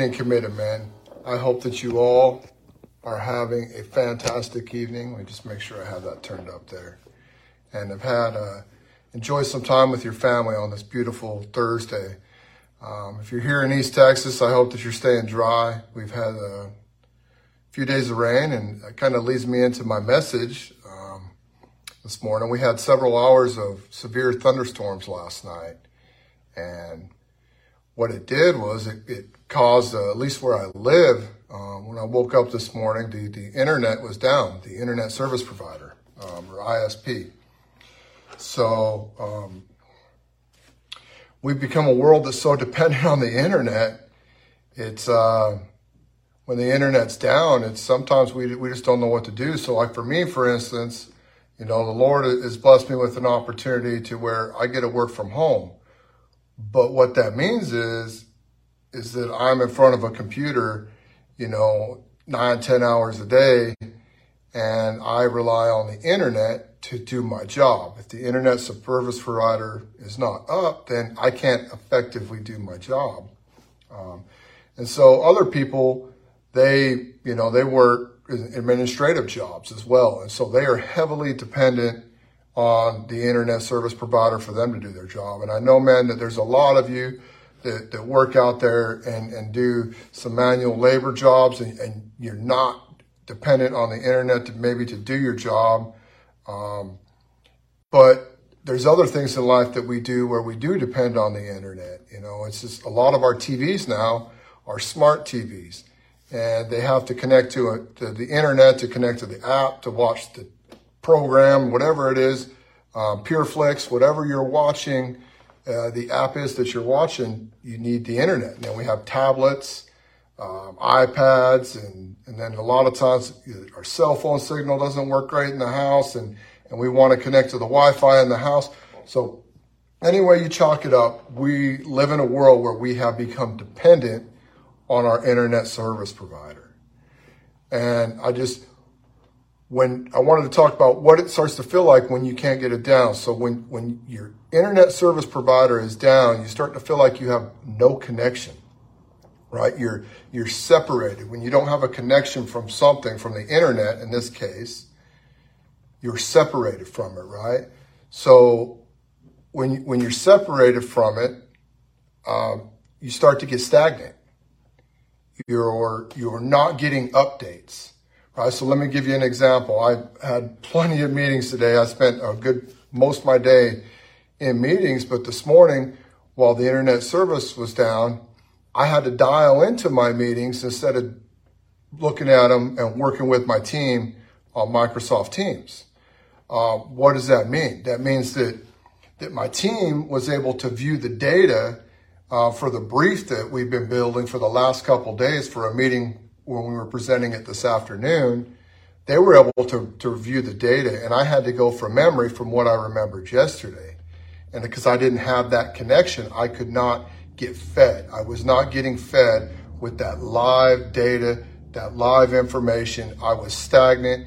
evening committed, man. I hope that you all are having a fantastic evening. Let me just make sure I have that turned up there. And have had uh, enjoy some time with your family on this beautiful Thursday. Um, if you're here in East Texas, I hope that you're staying dry. We've had a few days of rain, and it kind of leads me into my message um, this morning. We had several hours of severe thunderstorms last night, and what it did was it, it caused, uh, at least where I live, um, when I woke up this morning, the, the internet was down, the internet service provider, um, or ISP. So um, we've become a world that's so dependent on the internet. It's uh, when the internet's down, it's sometimes we, we just don't know what to do. So, like for me, for instance, you know, the Lord has blessed me with an opportunity to where I get to work from home. But what that means is, is that I'm in front of a computer, you know, nine, ten hours a day, and I rely on the internet to do my job. If the internet service provider is not up, then I can't effectively do my job. Um, and so other people, they, you know, they work administrative jobs as well. And so they are heavily dependent on the internet service provider for them to do their job. And I know, man, that there's a lot of you that, that work out there and, and do some manual labor jobs and, and you're not dependent on the internet to maybe to do your job. Um, but there's other things in life that we do where we do depend on the internet. You know, it's just a lot of our TVs now are smart TVs and they have to connect to, a, to the internet to connect to the app to watch the program, whatever it is, um, PureFlix, whatever you're watching, uh, the app is that you're watching, you need the internet. Now we have tablets, um, iPads, and, and then a lot of times our cell phone signal doesn't work great in the house, and, and we want to connect to the Wi-Fi in the house. So anyway you chalk it up, we live in a world where we have become dependent on our internet service provider. And I just, when I wanted to talk about what it starts to feel like when you can't get it down. So when, when your internet service provider is down, you start to feel like you have no connection, right? You're, you're separated. When you don't have a connection from something, from the internet in this case, you're separated from it, right? So when, when you're separated from it, um, you start to get stagnant. You're, you're not getting updates So let me give you an example. I had plenty of meetings today. I spent a good most of my day in meetings, but this morning, while the internet service was down, I had to dial into my meetings instead of looking at them and working with my team on Microsoft Teams. Uh, what does that mean? That means that that my team was able to view the data uh, for the brief that we've been building for the last couple days for a meeting when we were presenting it this afternoon, they were able to, to review the data and I had to go from memory from what I remembered yesterday. And because I didn't have that connection, I could not get fed. I was not getting fed with that live data, that live information. I was stagnant,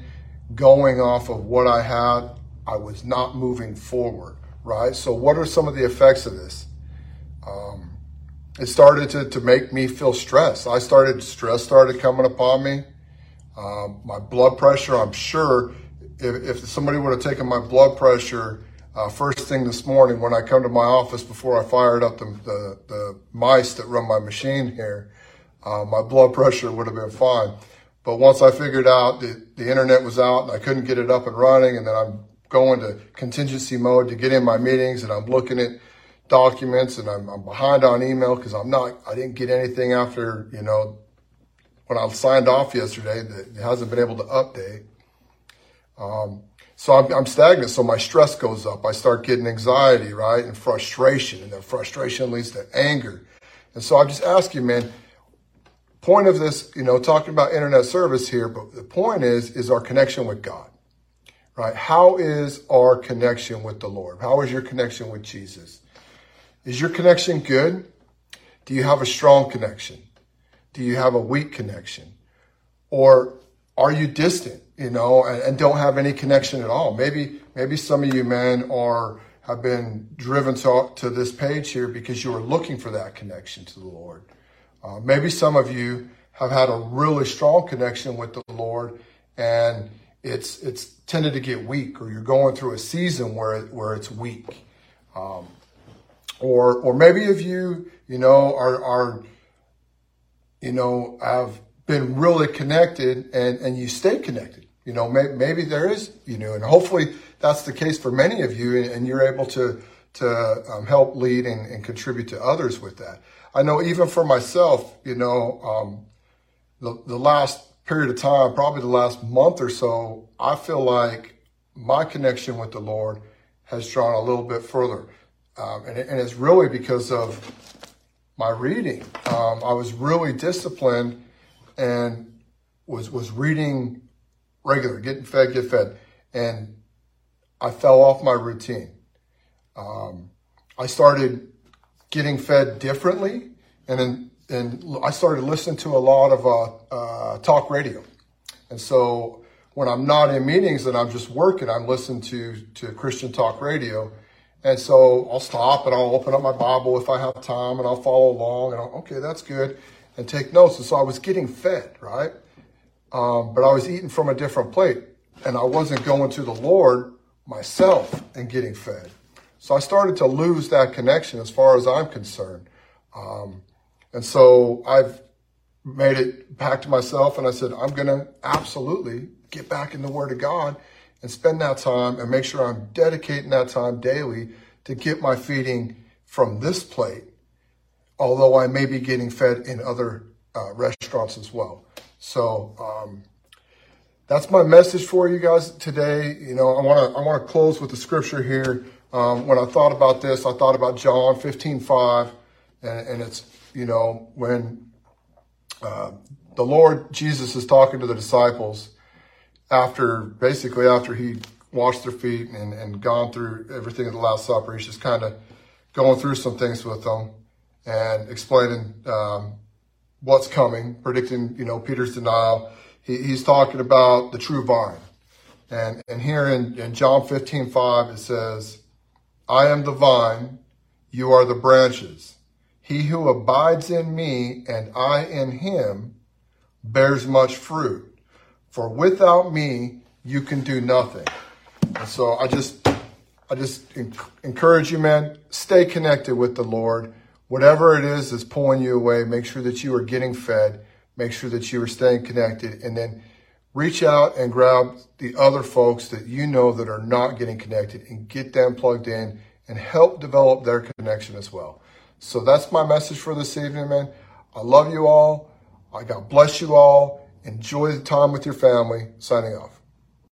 going off of what I had. I was not moving forward, right? So what are some of the effects of this? It started to, to make me feel stress. I started, stress started coming upon me. Um, my blood pressure, I'm sure if, if somebody would have taken my blood pressure uh, first thing this morning when I come to my office before I fired up the, the, the mice that run my machine here, uh, my blood pressure would have been fine. But once I figured out that the internet was out and I couldn't get it up and running, and then I'm going to contingency mode to get in my meetings and I'm looking at documents and I'm, I'm behind on email because I'm not, I didn't get anything after, you know, when I signed off yesterday that hasn't been able to update. Um, so I'm, I'm, stagnant. So my stress goes up. I start getting anxiety, right? And frustration. And then frustration leads to anger. And so I just ask you, man, point of this, you know, talking about internet service here, but the point is, is our connection with God, right? How is our connection with the Lord? How is your connection with Jesus? Is your connection good? Do you have a strong connection? Do you have a weak connection? Or are you distant, you know, and, and don't have any connection at all? Maybe, maybe some of you men are, have been driven to, to this page here because you are looking for that connection to the Lord. Uh, maybe some of you have had a really strong connection with the Lord and it's it's tended to get weak or you're going through a season where where it's weak. Um, or or maybe if you you know are are you know have been really connected and and you stay connected you know may, maybe there is you know and hopefully that's the case for many of you and, and you're able to to um, help lead and, and, contribute to others with that. I know even for myself you know um, the, the last period of time probably the last month or so i feel like my connection with the lord has drawn a little bit further um, and, and, it's really because of my reading. Um, I was really disciplined and was was reading regular, getting fed, get fed, and I fell off my routine. Um, I started getting fed differently, and then and I started listening to a lot of uh, uh, talk radio, and so when I'm not in meetings and I'm just working, I'm listening to to Christian talk radio and so I'll stop and I'll open up my Bible if I have time and I'll follow along and I'll, okay, that's good, and take notes. And so I was getting fed, right? Um, but I was eating from a different plate and I wasn't going to the Lord myself and getting fed. So I started to lose that connection as far as I'm concerned. Um, and so I've made it back to myself and I said, I'm going to absolutely get back in the Word of God and spend that time and make sure I'm dedicating that time daily to get my feeding from this plate, although I may be getting fed in other uh, restaurants as well. So um, that's my message for you guys today. You know, I want to I want to close with the scripture here. Um, when I thought about this, I thought about John 15, 5, and, and it's you know when uh, the Lord Jesus is talking to the disciples after basically after he washed their feet and, and gone through everything at the Last Supper, he's just kind of going through some things with them and explaining um, what's coming, predicting, you know, Peter's denial. He, he's talking about the true vine. And, and here in, in John 15, 5, it says, I am the vine, you are the branches. He who abides in me and I in him bears much fruit. For without me, you can do nothing. And so I just, I just encourage you, man, stay connected with the Lord. Whatever it is that's pulling you away, make sure that you are getting fed. Make sure that you are staying connected. And then reach out and grab the other folks that you know that are not getting connected and get them plugged in and help develop their connection as well. So that's my message for this evening, man. I love you all. I God bless you all. Enjoy the time with your family. Signing off.